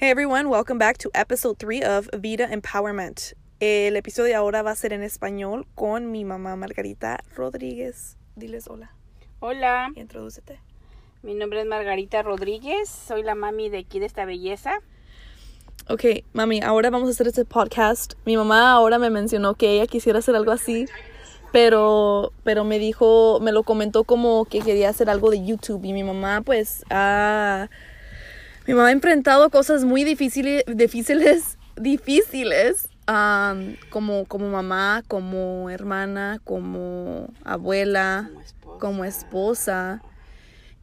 Hey everyone, welcome back to episode 3 of Vida Empowerment. El episodio de ahora va a ser en español con mi mamá Margarita Rodríguez. Diles hola. Hola, Introdúcete. mi nombre es Margarita Rodríguez, soy la mami de aquí de esta belleza. Ok, mami, ahora vamos a hacer este podcast. Mi mamá ahora me mencionó que ella quisiera hacer algo así, pero, pero me dijo, me lo comentó como que quería hacer algo de YouTube y mi mamá pues ha, mi mamá ha enfrentado cosas muy difíciles, difíciles, difíciles, como, como mamá, como hermana, como abuela, Como esposa. como esposa.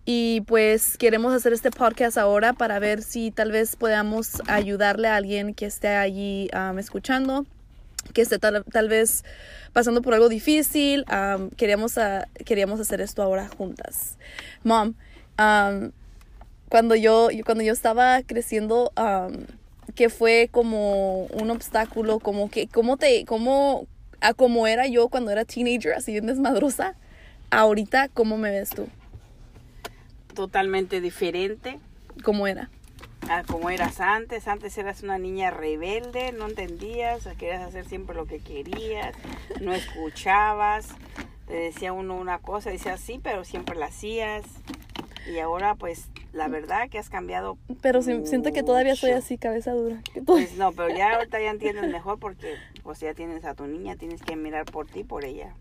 Y pues queremos hacer este podcast ahora para ver si tal vez podamos ayudarle a alguien que esté allí escuchando, que esté tal, tal vez pasando por algo difícil. am, queríamos, queríamos hacer esto ahora juntas. Mom, am, cuando yo, cuando yo estaba creciendo, am, que fue como un obstáculo, como que, cómo te, cómo, a cómo era yo cuando era teenager, así bien desmadrosa, ahorita, ¿cómo me ves tú? Totalmente diferente ¿Cómo era? a como eras antes. Antes eras una niña rebelde, no entendías, querías hacer siempre lo que querías, no escuchabas, te decía uno una cosa, decías sí, pero siempre la hacías. Y ahora pues la verdad que has cambiado. Pero si- siento que todavía soy así, cabeza dura. que Pues no, pero ya ahorita ya entiendes mejor porque pues ya tienes a tu niña, tienes que mirar por ti, por ella.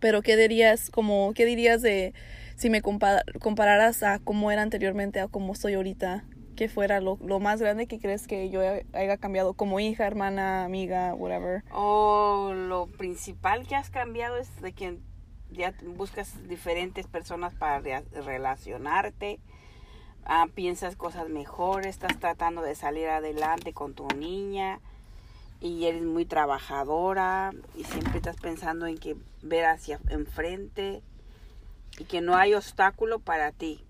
Pero ¿qué dirías, como, qué dirías de si me compa- compararas a cómo era anteriormente a cómo soy ahorita? ¿Qué fuera lo, lo más grande que crees que yo haya cambiado como hija, hermana, amiga, whatever? O lo principal que has cambiado es de que ya buscas diferentes personas para relacionarte, ah, piensas cosas mejores, estás tratando de salir adelante con tu niña y eres muy trabajadora y siempre estás pensando en que ver hacia enfrente y que no hay obstáculo para ti.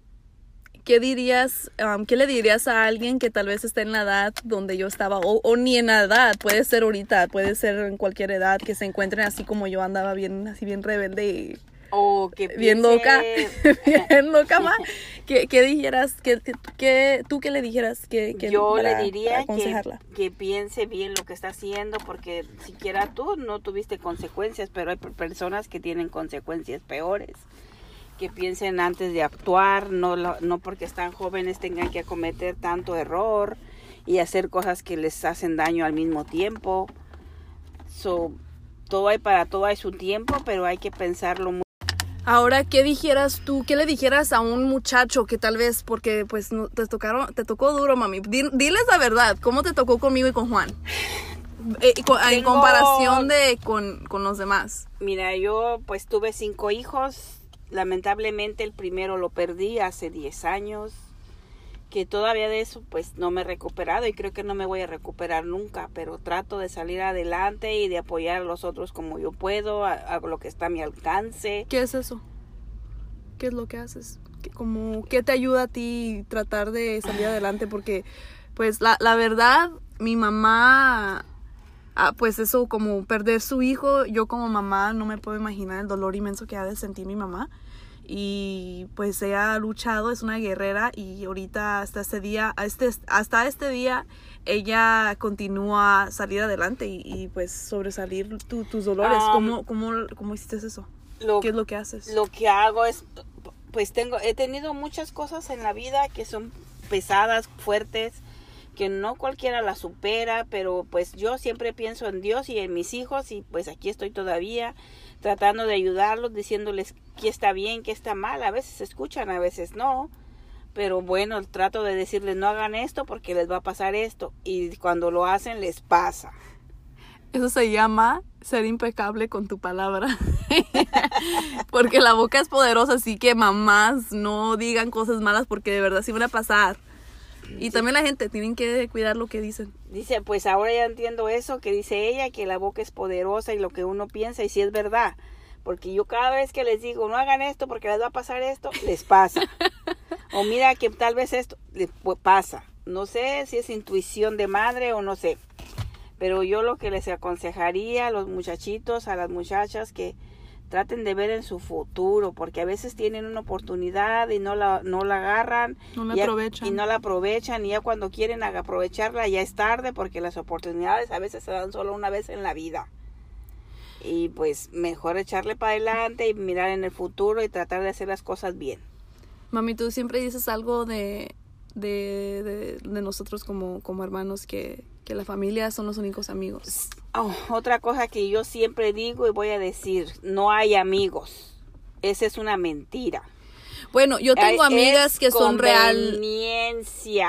¿Qué dirías, um, qué le dirías a alguien que tal vez esté en la edad donde yo estaba, o, o ni en la edad, puede ser ahorita, puede ser en cualquier edad, que se encuentren así como yo andaba bien, así bien rebelde y O que bien loca, bien loca, ma. ¿Qué, qué dijeras, qué, qué- tú qué le dijeras que, Yo para- le diría que, piense bien lo que está haciendo porque siquiera tú no tuviste consecuencias, pero hay per- personas que tienen consecuencias peores. Que piensen antes de actuar, no, no porque están jóvenes tengan que cometer tanto error y hacer cosas que les hacen daño al mismo tiempo. So, todo hay para todo hay su tiempo, pero hay que pensarlo muy Ahora, ¿qué dijeras tú? ¿Qué le dijeras a un muchacho que tal vez, porque pues no- te tocaron, te tocó duro, mami? Di- diles la verdad, ¿cómo te tocó conmigo y con Juan? Eh, con- En Tengo- comparación de con, con los demás. Mira, yo pues tuve cinco hijos. Lamentablemente el primero lo perdí hace 10 años. Que todavía de eso pues no me he recuperado y creo que no me voy a recuperar nunca. Pero trato de salir adelante y de apoyar a los otros como yo puedo, a- lo que está a mi alcance. ¿Qué es eso? ¿Qué es lo que haces? ¿Qué, como, ¿Qué te ayuda a ti tratar de salir adelante? Porque, pues, la, la verdad, mi mamá, ah, pues eso, como perder su hijo, yo como mamá no me puedo imaginar el dolor inmenso que ha de sentir mi mamá. Y pues ella ha luchado, es una guerrera y ahorita hasta este día, este, hasta este día, ella continúa salir adelante y, y, pues sobresalir tu- tus dolores. Um, ¿Cómo, cómo, ¿Cómo hiciste eso? Lo, ¿Qué es lo que haces? lo que hago es pues tengo he tenido muchas cosas en la vida que son pesadas, fuertes, que no cualquiera las supera, pero pues yo siempre pienso en Dios y en mis hijos y pues aquí estoy todavía tratando de ayudarlos, diciéndoles qué está bien, qué está mal, a veces escuchan, a veces no. Pero bueno, trato de decirles no hagan esto porque les va a pasar esto y cuando lo hacen les pasa. Eso se llama ser impecable con tu palabra. porque la boca es poderosa, así que mamás no digan cosas malas porque de verdad sí van a pasar. Y también la gente tienen que cuidar lo que dicen. Dice, pues ahora ya entiendo eso que dice ella, que la boca es poderosa y lo que uno piensa y si es verdad. Porque yo cada vez que les digo, no hagan esto porque les va a pasar esto, les pasa. o mira que tal vez esto les pu- pasa. No sé si es intuición de madre o no sé. Pero yo lo que les aconsejaría a los muchachitos, a las muchachas, que traten de ver en su futuro, porque a veces tienen una oportunidad y no la, no la agarran. No la y aprovechan. Y no la aprovechan y ya cuando quieren aprovecharla ya es tarde porque las oportunidades a veces se dan solo una vez en la vida. Y pues mejor echarle para adelante y mirar en el futuro y tratar de hacer las cosas bien. Mami, tú siempre dices algo de, de, de, de nosotros como, como hermanos, que, que la familia son los únicos amigos. Oh, otra cosa que yo siempre digo y voy a decir, no hay amigos. Esa es una mentira. Bueno, yo tengo amigas que son real,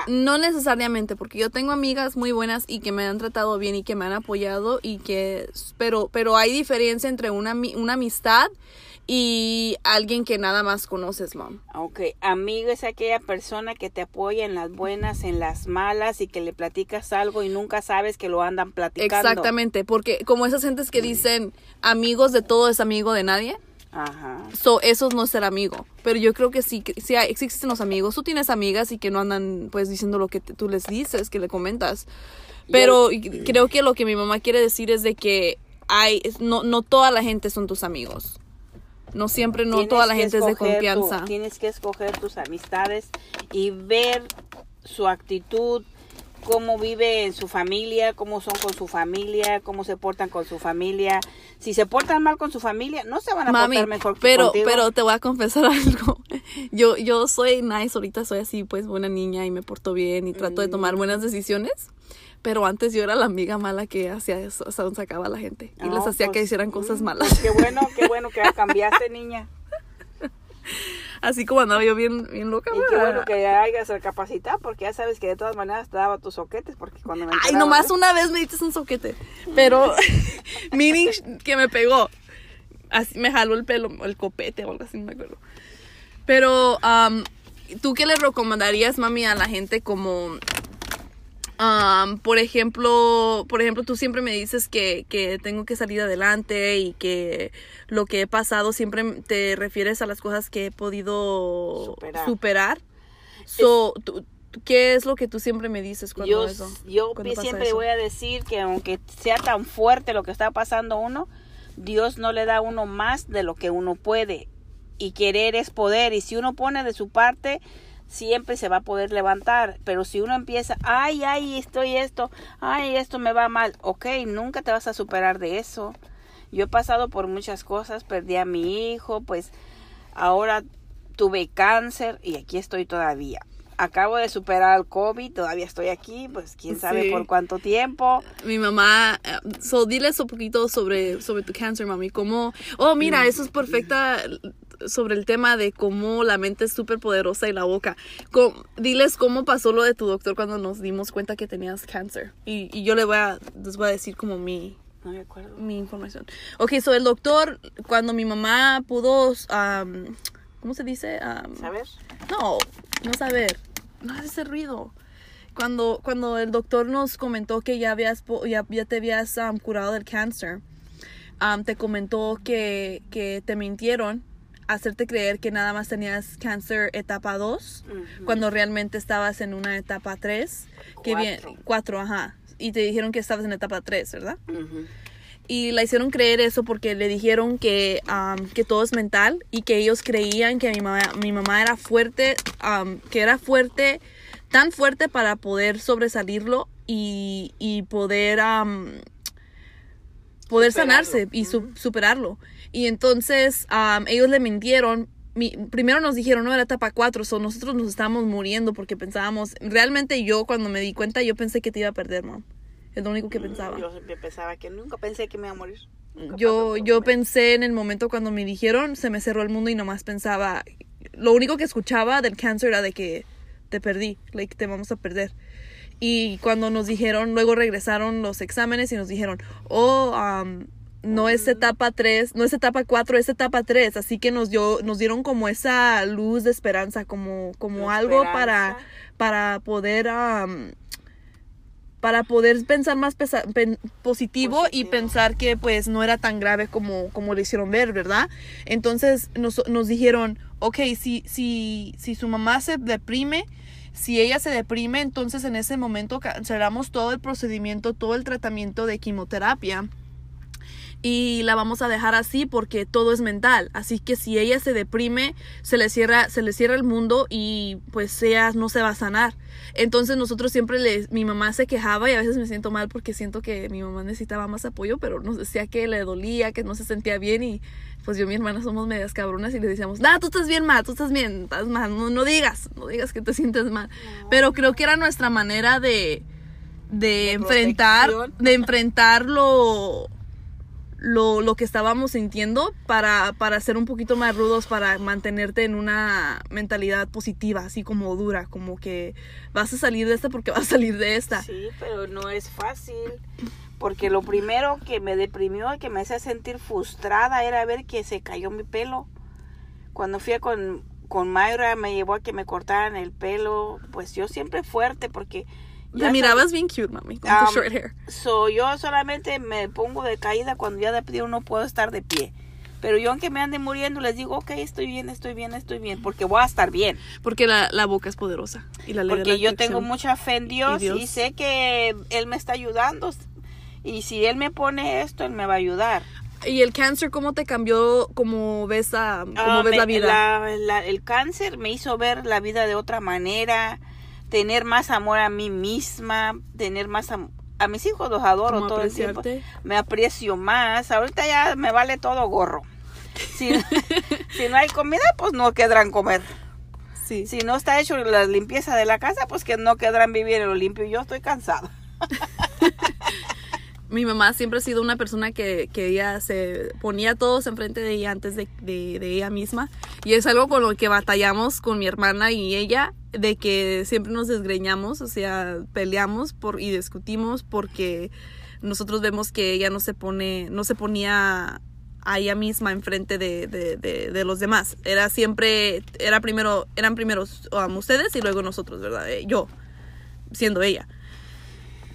no necesariamente, porque yo tengo amigas muy buenas y que me han tratado bien y que me han apoyado y que, pero, pero hay diferencia entre una, una amistad y alguien que nada más conoces, mom. Ok, amigo es aquella persona que te apoya en las buenas, en las malas y que le platicas algo y nunca sabes que lo andan platicando. Exactamente, porque como esas gentes que dicen amigos de todo es amigo de nadie. Ajá. So, eso es no ser amigo. Pero yo creo que sí, sí hay- existen los amigos. Tú tienes amigas y que no andan pues diciendo lo que te- tú les dices, que le comentas. Pero creo que lo que mi mamá quiere decir es de que hay, no, no toda la gente son tus amigos. No siempre, no Tienes toda la gente es de tu- confianza. tienes que escoger tus amistades y ver su actitud, cómo vive en su familia, cómo son con su familia, cómo se portan con su familia. Si se portan mal con su familia, no se van a Mami, portar mejor que pero, contigo. pero te voy a confesar algo. Yo, yo soy nice, ahorita soy así, pues buena niña y me porto bien y trato de tomar Mm. buenas decisiones. Pero antes yo era la amiga mala que hacía eso, hasta donde sacaba a la gente. Y les No, hacía que pues, hicieran cosas mm, malas. pues qué bueno, qué bueno que ya cambiaste, niña. Así como andaba yo bien, bien loca. Y qué bueno que ya hayas recapacitado, porque ya sabes que de todas maneras te daba tus soquetes, porque cuando me Ay, nomás ¿no? una vez me diste un soquete. Pero, meaning que me pegó. Así me jaló el pelo, el copete o algo así, no me acuerdo. Pero, um, ¿tú qué le recomendarías, mami, a la gente como... um, por ejemplo, por ejemplo, tú siempre me dices que, que tengo que salir adelante y que lo que he pasado siempre te refieres a las cosas que he podido Superar. superar. So, tú- ¿Qué es lo que tú siempre me dices cuando yo, eso? yo cuando siempre eso? voy a decir que aunque sea tan fuerte lo que está pasando uno, Dios no le da a uno más de lo que uno puede. Y querer es poder. Y si uno pone de su parte, siempre se va a poder levantar. Pero si uno empieza, ay, ay, estoy esto, ay, esto me va mal, ok, nunca te vas a superar de eso. Yo he pasado por muchas cosas, perdí a mi hijo, pues ahora tuve cáncer y aquí estoy todavía. Acabo de superar el COVID, todavía estoy aquí, pues quién sabe Sí. por cuánto tiempo. Mi mamá, eh, so diles un poquito sobre, sobre tu cáncer, mami. Cómo, oh, mira, eso es perfecta sobre el tema de cómo la mente es súper poderosa y la boca. Diles cómo pasó lo de tu doctor cuando nos dimos cuenta que tenías cáncer. Y, y yo le voy a, les voy a decir como mi, No me acuerdo. mi información. Ok, so el doctor, cuando mi mamá pudo, um, ¿cómo se dice? Um, ¿Sabes? no, no saber. No hace ese ruido. Cuando, cuando el doctor nos comentó que ya, habías, ya, ya te habías um, curado del cáncer, te comentó que, que te mintieron, hacerte creer que nada más tenías cáncer etapa 2, Ujú. cuando realmente estabas en una etapa 3, que bien, Cuatro. 4, ajá. Y te dijeron que estabas en etapa 3, ¿verdad? Y la hicieron creer eso porque le dijeron que, um, que todo es mental y que ellos creían que mi mamá, mi mamá era fuerte, um, que era fuerte, tan fuerte para poder sobresalirlo y, y poder, um, poder Superarlo. sanarse y su- superarlo. Y entonces um, ellos le mintieron. Mi- primero nos dijeron, no, era etapa 4, so nosotros nos estábamos muriendo porque pensábamos, realmente yo cuando me di cuenta, yo pensé que te iba a perder, mom. Es lo único que pensaba. Yo pensaba que nunca pensé que me iba a morir. Nunca Yo, yo pensé en el momento cuando me dijeron, se me cerró el mundo y nomás pensaba, lo único que escuchaba del cáncer era de que te perdí, like, te vamos a perder. Y cuando nos dijeron, luego regresaron los exámenes y nos dijeron, oh, um, no es etapa 3, no es etapa 4, es etapa 3. Así que nos, dio, nos dieron como esa luz de esperanza, como, como algo para, para poder... um, para poder pensar más pesa- pen- positivo, y pensar que pues no era tan grave como, como le hicieron ver, ¿verdad? Entonces nos, nos dijeron, ok, si, si, si su mamá se deprime, si ella se deprime, entonces en ese momento cancelamos todo el procedimiento, todo el tratamiento de quimioterapia y la vamos a dejar así porque todo es mental. Así que si ella se deprime, se le cierra, se le cierra el mundo y pues ella no se va a sanar. Entonces nosotros siempre le, mi mamá se quejaba y a veces me siento mal porque siento que mi mamá necesitaba más apoyo, pero nos decía que le dolía, que no se sentía bien y pues yo y mi hermana somos medias cabronas y le decíamos, nah, tú estás bien mal, tú estás bien, estás mal, no, no digas, no digas que te sientes mal. Pero creo que era nuestra manera de, de, enfrentar, de enfrentar lo, lo, que estábamos sintiendo para, para ser un poquito más rudos, para mantenerte en una mentalidad positiva, así como dura, como que vas a salir de esta porque vas a salir de esta. Sí, pero no es fácil, porque lo primero que me deprimió y que me hacía sentir frustrada era ver que se cayó mi pelo. Cuando fui con, con Mayra, me llevó a que me cortaran el pelo, pues yo siempre fuerte porque ya mirabas bien cute, mami, con tu short hair. So, yo solamente me pongo de caída cuando ya de pie no puedo estar de pie. Pero yo aunque me ande muriendo, les digo, ok, estoy bien, estoy bien, estoy bien, porque voy a estar bien. Porque la, la boca es poderosa. Y la porque yo tengo mucha fe en Dios y, sé que Él me está ayudando. Y si Él me pone esto, Él me va a ayudar. ¿Y el cáncer cómo te cambió, cómo ves, a, cómo ves la vida? el cáncer me hizo ver la vida de otra manera tener más amor a mí misma, tener más a mis hijos los adoro todo el tiempo. Me aprecio más. Ahorita ya me vale todo gorro. Si, si no hay comida, pues no quedarán comer. Sí. Si no está hecho la limpieza de la casa, pues que no quedarán vivir en lo limpio. Yo estoy cansada. mi mamá siempre ha sido una persona que, que ella se ponía todos enfrente de ella antes de, de, ella misma. Y es algo con lo que batallamos con mi hermana y ella, de que siempre nos desgreñamos, o sea, peleamos por, y discutimos porque nosotros vemos que ella no se pone, no se ponía a ella misma enfrente de, de, de, los demás. Era siempre, era primero, eran primero um, ustedes y luego nosotros, ¿verdad? Eh, yo, siendo ella.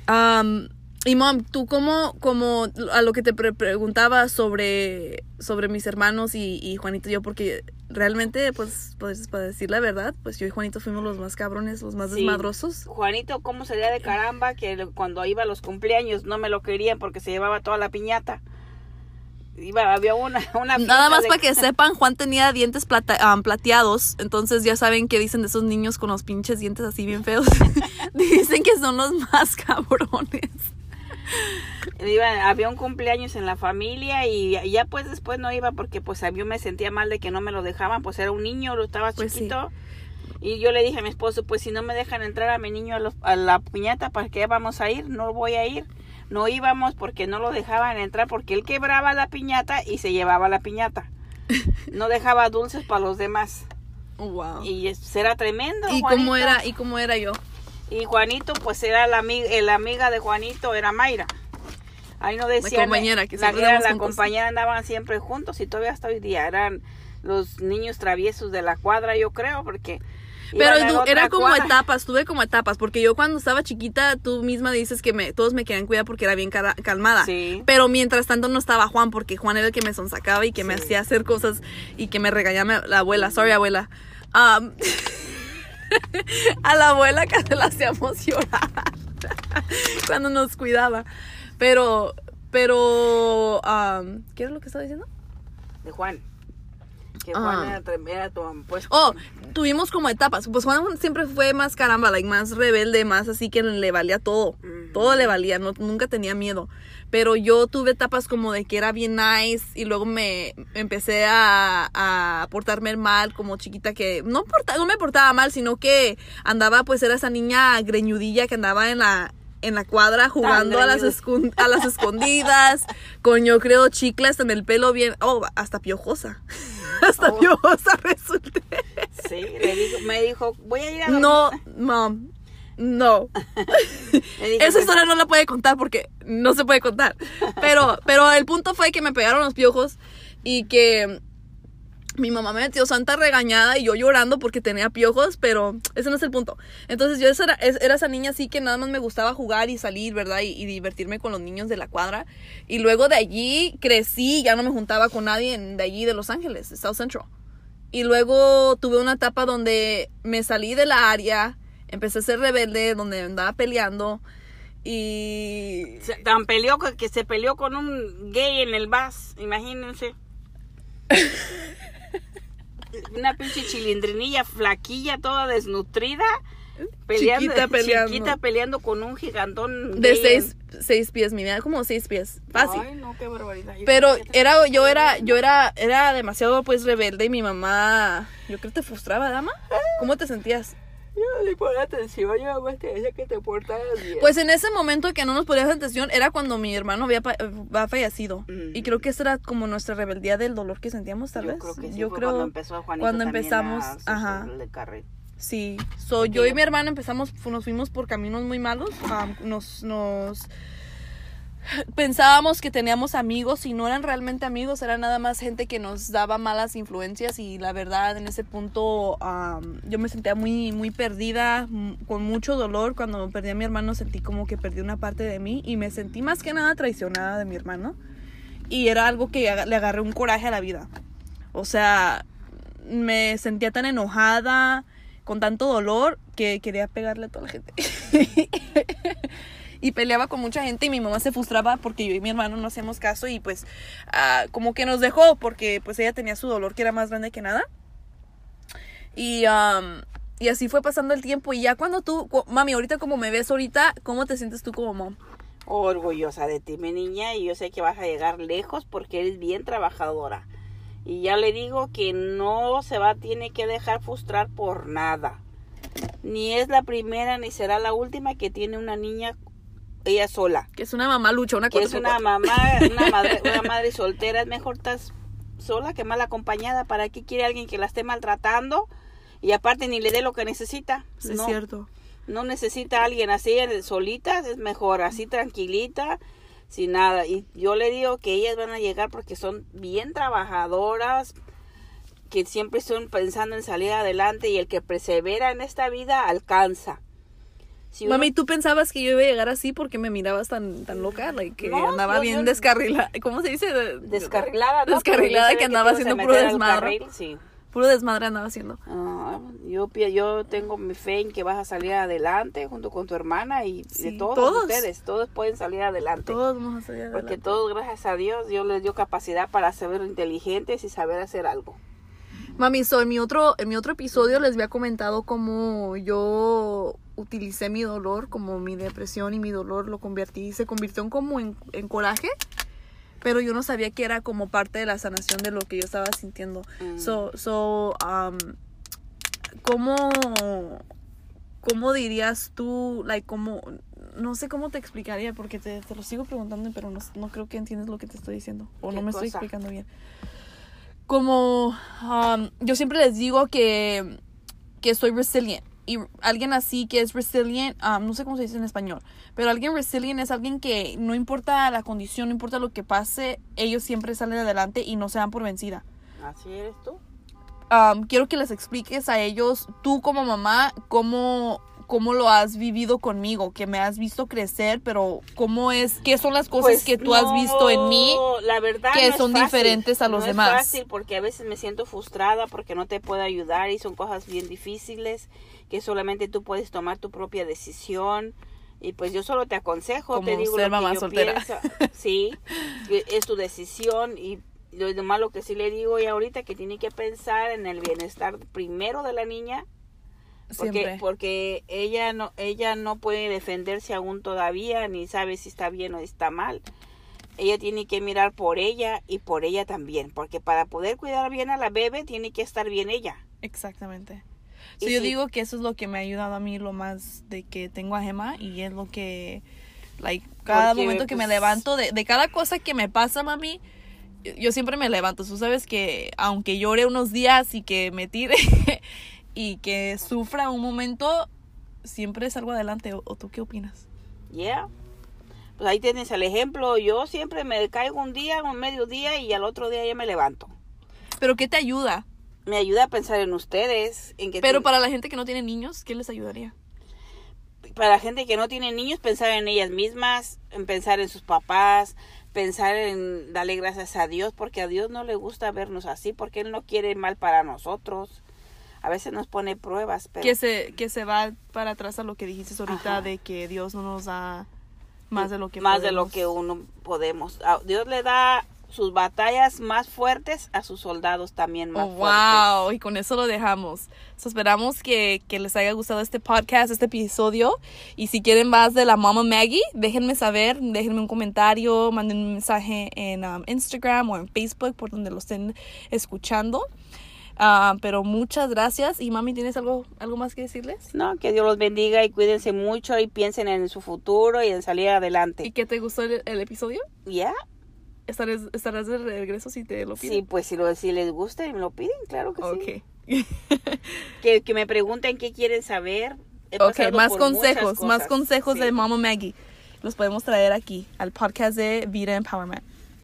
Um, y mom, tú como, como a lo que te preguntaba sobre, sobre mis hermanos y, y, Juanito y yo, porque realmente, pues, pues, para decir la verdad, pues yo y Juanito fuimos los más cabrones, los más desmadrosos. Juanito, ¿cómo sería de caramba que cuando iba a los cumpleaños no me lo querían porque se llevaba toda la piñata? Iba, había una, una Nada más para que sepan, Juan tenía dientes plateados, entonces ya saben qué dicen de esos niños con los pinches dientes así bien feos. dicen que son los más cabrones. Iba, había un cumpleaños en la familia y ya pues después no iba porque pues yo me sentía mal de que no me lo dejaban, pues era un niño, lo estaba pues chiquito. Y yo le dije a mi esposo, pues si no me dejan entrar a mi niño a, la piñata, ¿para qué vamos a ir? No voy a ir. No íbamos porque no lo dejaban entrar, porque él quebraba la piñata y se llevaba la piñata. No dejaba dulces para los demás. Wow. Y era tremendo. ¿Y cómo era, y cómo era yo? Y Juanito, pues era la, la amiga de Juanito, era Mayra. Ahí no decía. La compañera, que la, la compañera andaban siempre juntos y todavía hasta hoy día eran los niños traviesos de la cuadra, yo creo, porque. Pero era como etapas, tuve como etapas, porque yo cuando estaba chiquita, tú misma dices que me, todos me quedan cuidar porque era bien calmada. Sí. Pero mientras tanto no estaba Juan, porque Juan era el que me sonsacaba y que me hacía hacer cosas y que me regañaba la abuela. Sorry, abuela. Um, a la abuela que se la hacíamos llorar cuando nos cuidaba. Pero, pero, ¿qué es lo que estaba diciendo? De Juan. Que Juan ah. era, tu pues, Oh, tuvimos como etapas. Pues Juan siempre fue más caramba, like, más rebelde, más así que le valía todo. Todo le valía, no, nunca tenía miedo. Pero yo tuve etapas como de que era bien nice y luego me empecé a, a portarme mal como chiquita que no, no me portaba mal, sino que andaba, pues era esa niña greñudilla que andaba en la, en la cuadra jugando a las, a las escondidas, con yo creo chicles en el pelo bien, oh, hasta piojosa. hasta oh. piojosa resulté. Sí, le dijo, me dijo, voy a ir a No, mom, no. Esa historia no la puede contar porque no se puede contar. Pero, pero el punto fue que me pegaron los piojos y que mi mamá me metió santa regañada y yo llorando porque tenía piojos, pero ese no es el punto. Entonces yo era, era esa niña así que nada más me gustaba jugar y salir, ¿verdad? Y, divertirme con los niños de la cuadra. Y luego de allí crecí, ya no me juntaba con nadie de allí de Los Ángeles, South Central. Y luego tuve una etapa donde me salí de la área, empecé a ser rebelde, donde andaba peleando Y Se- tan peleó que, que se peleó con un gay en el bus, imagínense. Una pinche chilindrinilla flaquilla, toda desnutrida. Peleando, Chiquita peleando. chiquita peleando con un gigantón. de seis, seis pies, mira, como seis pies, fácil. Ay, no, qué barbaridad. Yo Pero era, yo era, yo era, era demasiado pues rebelde y mi mamá, yo creo que te frustraba, dama. ¿Cómo te sentías? Yo no le ponía atención, yo más te decía que te portaras bien. Pues en ese momento que no nos ponías atención era cuando mi hermano había, había fallecido. Mm. Y creo que esa era como nuestra rebeldía del dolor que sentíamos, tal yo vez. creo que sí, yo creo, cuando empezó Juanito cuando empezamos, a ajá. sufrirle carril. sí. So, yo y mi hermana empezamos, nos fuimos por caminos muy malos. um, nos, nos pensábamos que teníamos amigos y no eran realmente amigos, eran nada más gente que nos daba malas influencias y la verdad en ese punto yo me sentía muy muy perdida, con mucho dolor cuando perdí a mi hermano sentí como que perdí una parte de mí y me sentí más que nada traicionada de mi hermano y era algo que le agarré un coraje a la vida. O sea, me sentía tan enojada, con tanto dolor, que quería pegarle a toda la gente. y peleaba con mucha gente y mi mamá se frustraba porque yo y mi hermano no hacíamos caso y pues ah, como que nos dejó porque pues ella tenía su dolor que era más grande que nada. Y, am, y así fue pasando el tiempo y ya cuando tú, mami, ahorita como me ves ahorita, ¿cómo te sientes tú como mom? orgullosa de ti, mi niña, y yo sé que vas a llegar lejos porque eres bien trabajadora. Y ya le digo que no se va, tiene que dejar frustrar por nada. Ni es la primera ni será la última que tiene una niña ella sola. Que es una mamá lucha, una Que cuatro es una mamá, una madre, una madre soltera, es mejor estar sola que mal acompañada. ¿Para qué quiere alguien que la esté maltratando? Y aparte ni le dé lo que necesita. Sí, es no, cierto. no necesita a alguien así solita, es mejor así tranquilita, sin nada. Y yo le digo que ellas van a llegar porque son bien trabajadoras, que siempre están pensando en salir adelante y el que persevera en esta vida alcanza. Si uno- Mami, ¿tú pensabas que yo iba a llegar así porque me mirabas tan, tan loca? Like, que No, andaba yo- bien yo- descarrilada. ¿Cómo se dice? descarrilada, ¿no? Descarrilada que andaba haciendo puro desmadre. carril, sí. Puro desmadre andaba haciendo. Ah, yo, yo tengo mi fe en que vas a salir adelante junto con tu hermana y Sí, de todos, todos. ustedes, todos pueden salir adelante. Todos vamos a salir Porque adelante. todos, gracias a Dios, Dios les dio capacidad para ser inteligentes y saber hacer algo. Mami, so, en, mi otro, en mi otro episodio les había comentado cómo yo utilicé mi dolor, como mi depresión y mi dolor lo convertí, se convirtió en como en, en coraje, pero yo no sabía que era como parte de la sanación de lo que yo estaba sintiendo. Mm. So, so, um, ¿cómo, ¿cómo dirías tú, like, cómo, no sé cómo te explicaría, porque te, te lo sigo preguntando, pero no, no creo que entiendes lo que te estoy diciendo, o ¿Qué no me estoy cosa? explicando bien. Como, um, yo siempre les digo que, que soy resilient. Y alguien así que es resilient, um, no sé cómo se dice en español, pero alguien resilient es alguien que no importa la condición, no importa lo que pase, ellos siempre salen adelante y no se dan por vencida. Así eres tú. Um, quiero que les expliques a ellos, tú como mamá, cómo, cómo lo has vivido conmigo, que me has visto crecer, pero cómo es, qué son las cosas Pues que tú has visto en mí. la verdad que no son fácil. diferentes a los No demás. Es fácil porque a veces me siento frustrada porque no te puedo ayudar y son cosas bien difíciles que solamente tú puedes tomar tu propia decisión. Y pues yo solo te aconsejo, Como te digo ser lo mamá que yo soltera. pienso. Sí, es tu decisión y lo demás lo que sí le digo y ahorita que tiene que pensar en el bienestar primero de la niña porque Siempre. porque ella no ella no puede defenderse aún todavía ni sabe si está bien o está mal ella tiene que mirar por ella y por ella también porque para poder cuidar bien a la bebé tiene que estar bien ella Exactamente. So, yo si- digo que eso es lo que me ha ayudado a mí lo más de que tengo a Gemma y es lo que, like, cada Porque, momento que me pues- levanto, de, de cada cosa que me pasa, mami, yo, yo siempre me levanto. Tú sabes que aunque llore unos días y que me tire y que sufra un momento, siempre salgo adelante. ¿O, o tú qué opinas? yeah pues ahí tienes el ejemplo yo siempre me caigo un día un mediodía y al otro día ya me levanto Pero ¿qué te ayuda? Me ayuda a pensar en ustedes en que Pero para la gente que no tiene niños, ¿qué les ayudaría? para la gente que no tiene niños, pensar en ellas mismas, en pensar en sus papás, pensar en darle gracias a Dios, porque a Dios no le gusta vernos así, porque Él no quiere mal para nosotros. A veces nos pone pruebas, pero Que se, que se va para atrás a lo que dijiste ahorita Ajá. de que Dios no nos da Más de lo que más de lo que uno podemos. Dios le da sus batallas más fuertes a sus soldados también más Oh, fuertes. wow, y con eso lo dejamos. So, esperamos que, que les haya gustado este podcast, este episodio. Y si quieren más de la Mama Maggie, déjenme saber, déjenme un comentario, manden un mensaje en um, Instagram o en Facebook por donde lo estén escuchando. Ah, pero muchas gracias. Y mami, ¿tienes algo, algo más que decirles? No, que Dios los bendiga y cuídense mucho y piensen en su futuro y en salir ¿Y adelante. qué te gustó el, el episodio? ¿Ya? ¿Estarás, ¿Estarás de regreso si te lo Sí, piden? pues si, lo, si les gusta y me lo piden, claro que sí. Que, que me pregunten qué quieren saber. He Ok, más consejos, más consejos Sí. de Mama Maggie. Los podemos traer aquí al podcast de Vida Empowerment.